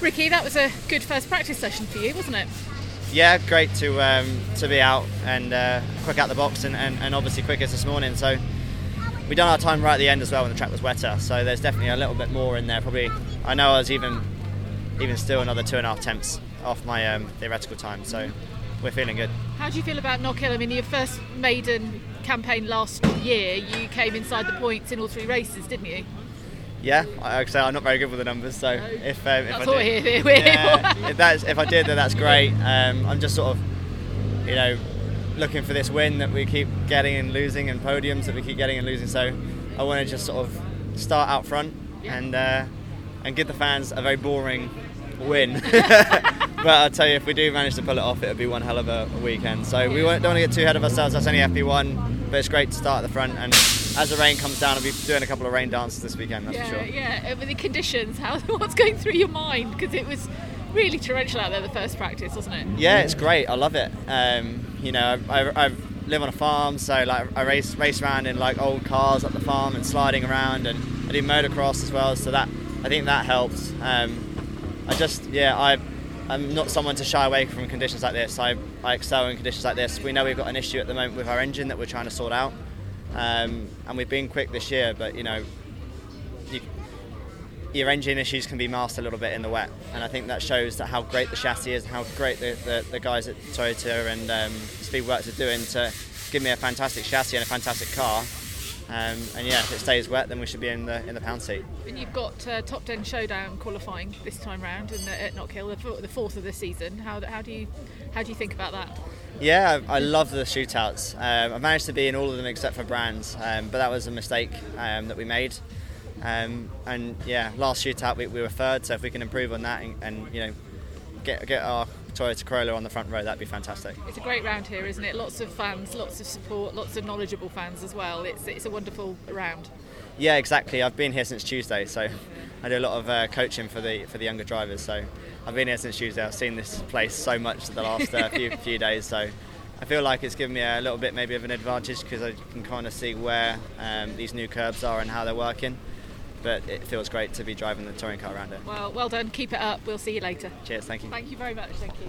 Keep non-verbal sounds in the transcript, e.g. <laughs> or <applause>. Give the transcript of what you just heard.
Ricky, that was a good first practice session for you, wasn't it? Yeah, great to um, to be out and uh, quick out the box and, and, and obviously quickest this morning. So we done our time right at the end as well when the track was wetter. So there's definitely a little bit more in there. Probably I know I was even even still another two and a half tenths off my um, theoretical time. So we're feeling good. How do you feel about Knockhill? I mean, your first maiden campaign last year, you came inside the points in all three races, didn't you? Yeah, I, like I say I'm not very good with the numbers, so if, um, if That's I did, yeah, <laughs> if that's if I did, then that's great. Um, I'm just sort of, you know, looking for this win that we keep getting and losing, and podiums that we keep getting and losing. So I want to just sort of start out front and uh, and give the fans a very boring win. <laughs> <laughs> but I'll tell you, if we do manage to pull it off, it'll be one hell of a, a weekend. So we don't want to get too ahead of ourselves. That's only FP1, but it's great to start at the front. And as the rain comes down, I'll be doing a couple of rain dances this weekend. That's yeah, for sure. yeah. With the conditions, how <laughs> what's going through your mind? Because it was really torrential out there the first practice, wasn't it? Yeah, it's great. I love it. Um, you know, I, I, I live on a farm, so like I race race around in like old cars at the farm and sliding around, and I do motocross as well. So that I think that helps. Um, I just yeah, I I'm not someone to shy away from conditions like this. I, I excel in conditions like this. We know we've got an issue at the moment with our engine that we're trying to sort out, um, and we've been quick this year, but you know. You, your engine issues can be masked a little bit in the wet, and I think that shows that how great the chassis is, and how great the, the, the guys at Toyota and um, Speedworks are doing to give me a fantastic chassis and a fantastic car. Um, and yeah, if it stays wet, then we should be in the in the pound seat. And you've got uh, top ten showdown qualifying this time round in the, at Knockhill, the, the fourth of the season. How, how do you how do you think about that? Yeah, I, I love the shootouts. Um, I've managed to be in all of them except for brands, um, but that was a mistake um, that we made. Um, and yeah, last shootout we, we were third, so if we can improve on that and, and you know get get our Toyota Corolla on the front row, that'd be fantastic. It's a great round here, isn't it? Lots of fans, lots of support, lots of knowledgeable fans as well. It's it's a wonderful round. Yeah, exactly. I've been here since Tuesday, so <laughs> I do a lot of uh, coaching for the for the younger drivers. So I've been here since Tuesday. I've seen this place so much the last uh, few <laughs> few days. So I feel like it's given me a little bit maybe of an advantage because I can kind of see where um, these new curbs are and how they're working. But it feels great to be driving the touring car around it. Well, well done. Keep it up. We'll see you later. Cheers. Thank you. Thank you very much. Thank you.